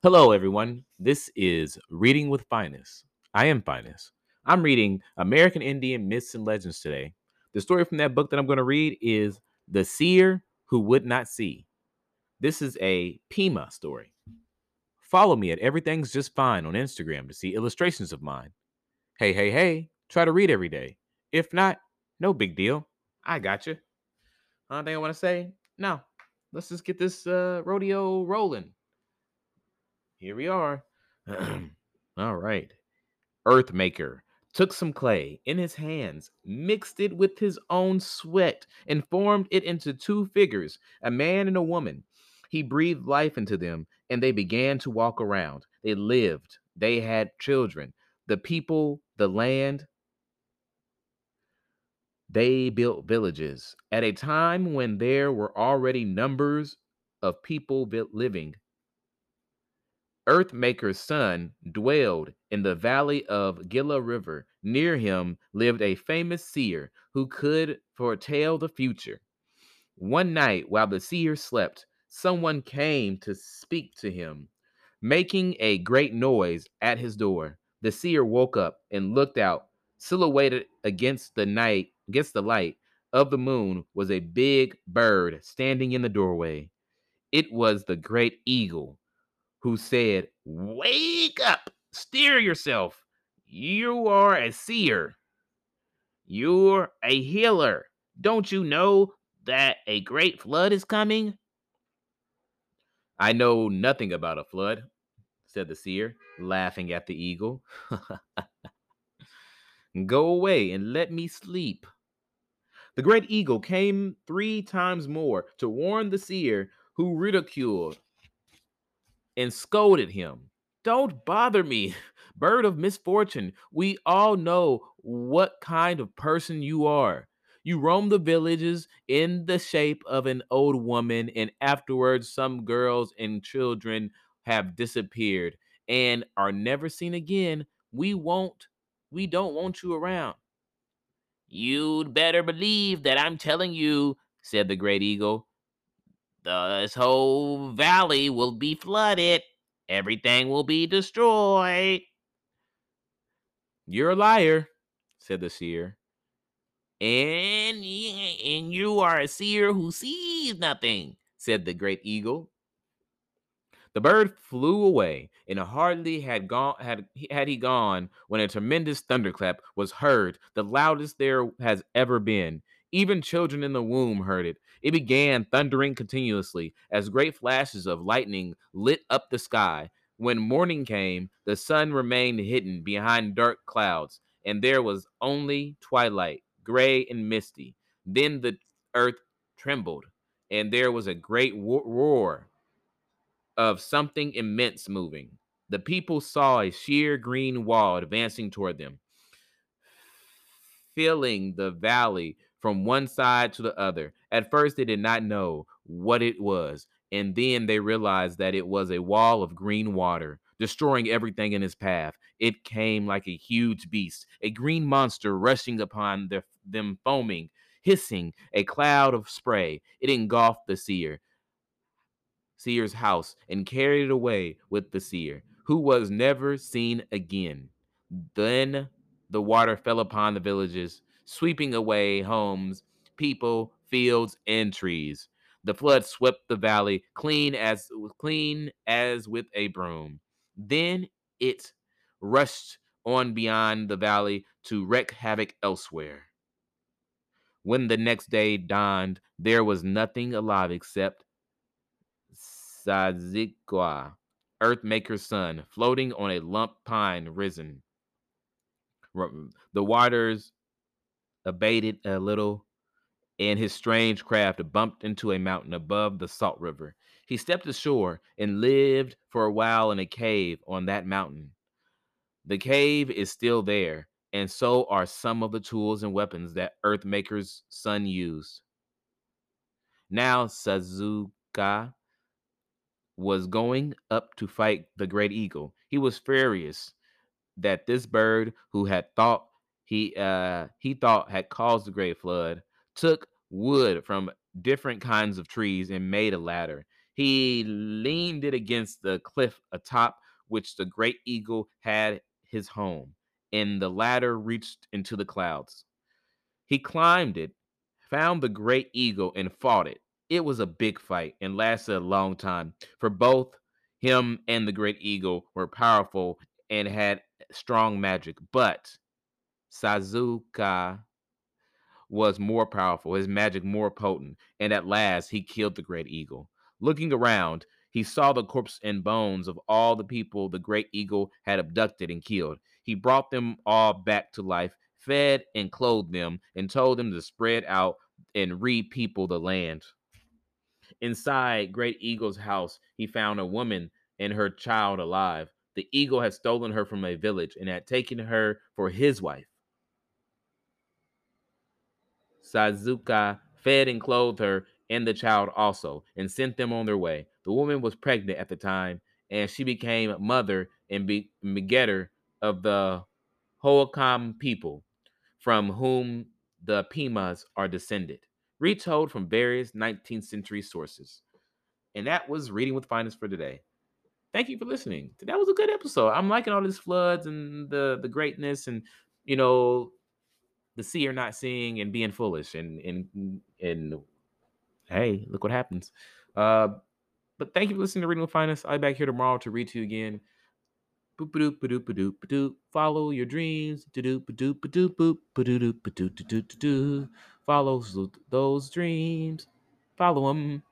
Hello, everyone. This is Reading with Phines. I am Phines. I'm reading American Indian Myths and Legends today. The story from that book that I'm going to read is The Seer Who Would Not See. This is a Pima story. Follow me at Everything's Just Fine on Instagram to see illustrations of mine. Hey, hey, hey, try to read every day. If not, no big deal. I got you. Anything I want to say? No. Let's just get this uh, rodeo rolling. Here we are. All right. Earthmaker took some clay in his hands, mixed it with his own sweat, and formed it into two figures, a man and a woman. He breathed life into them, and they began to walk around. They lived, they had children. The people, the land, they built villages at a time when there were already numbers of people vi- living. Earthmaker's son dwelled in the valley of Gila River. Near him lived a famous seer who could foretell the future. One night, while the seer slept, someone came to speak to him, making a great noise at his door. The seer woke up and looked out. Silhouetted against the night, against the light of the moon, was a big bird standing in the doorway. It was the great eagle who said, Wake up, steer yourself. You are a seer. You're a healer. Don't you know that a great flood is coming? I know nothing about a flood, said the seer, laughing at the eagle. Go away and let me sleep. The great eagle came three times more to warn the seer, who ridiculed and scolded him. Don't bother me, bird of misfortune. We all know what kind of person you are. You roam the villages in the shape of an old woman, and afterwards, some girls and children have disappeared and are never seen again. We won't, we don't want you around. You'd better believe that I'm telling you, said the great eagle. This whole valley will be flooded. Everything will be destroyed. You're a liar, said the seer. And, and you are a seer who sees nothing, said the great eagle. The bird flew away, and hardly had gone had had he gone when a tremendous thunderclap was heard, the loudest there has ever been. Even children in the womb heard it. It began thundering continuously as great flashes of lightning lit up the sky. When morning came, the sun remained hidden behind dark clouds, and there was only twilight, gray and misty. Then the earth trembled, and there was a great wo- roar of something immense moving. The people saw a sheer green wall advancing toward them, filling the valley from one side to the other. At first, they did not know what it was, and then they realized that it was a wall of green water, destroying everything in its path. It came like a huge beast, a green monster rushing upon their, them, foaming, hissing, a cloud of spray. It engulfed the seer, seer's house and carried it away with the seer, who was never seen again. Then the water fell upon the villages, sweeping away homes, people, fields, and trees. The flood swept the valley clean as clean as with a broom. Then it rushed on beyond the valley to wreak havoc elsewhere. When the next day dawned, there was nothing alive except Szeukha, Earthmaker's son, floating on a lump pine resin. The waters abated a little, and his strange craft bumped into a mountain above the salt river. He stepped ashore and lived for a while in a cave on that mountain. The cave is still there, and so are some of the tools and weapons that Earthmaker's son used. Now Szeukha was going up to fight the great eagle. He was furious that this bird, who had thought he uh he thought had caused the great flood, took wood from different kinds of trees and made a ladder. He leaned it against the cliff atop which the great eagle had his home, and the ladder reached into the clouds. He climbed it, found the great eagle, and fought it. It was a big fight and lasted a long time, for both him and the great eagle were powerful and had strong magic. But Szeukha was more powerful, his magic more potent, and at last he killed the great eagle. Looking around, he saw the corpse and bones of all the people the great eagle had abducted and killed. He brought them all back to life, fed and clothed them, and told them to spread out and re-people the land. Inside Great Eagle's house, he found a woman and her child alive. The eagle had stolen her from a village and had taken her for his wife. Szeukha fed and clothed her and the child also, and sent them on their way. The woman was pregnant at the time, and she became mother and be- begetter of the Hohokam people, from whom the Pimas are descended, retold from various 19th century sources. And that was Reading with Phines for today. Thank you for listening. That was a good episode. I'm liking all these floods and the the greatness and you know the seer not seeing and being foolish and and and hey, look what happens. Uh, but thank you for listening to Reading with Phines. I'll be back here tomorrow to read to you again. Boop doop doop doop doop. Follow your dreams. Doop doop doop boop doop doop doop doop. Follow those dreams. Follow them.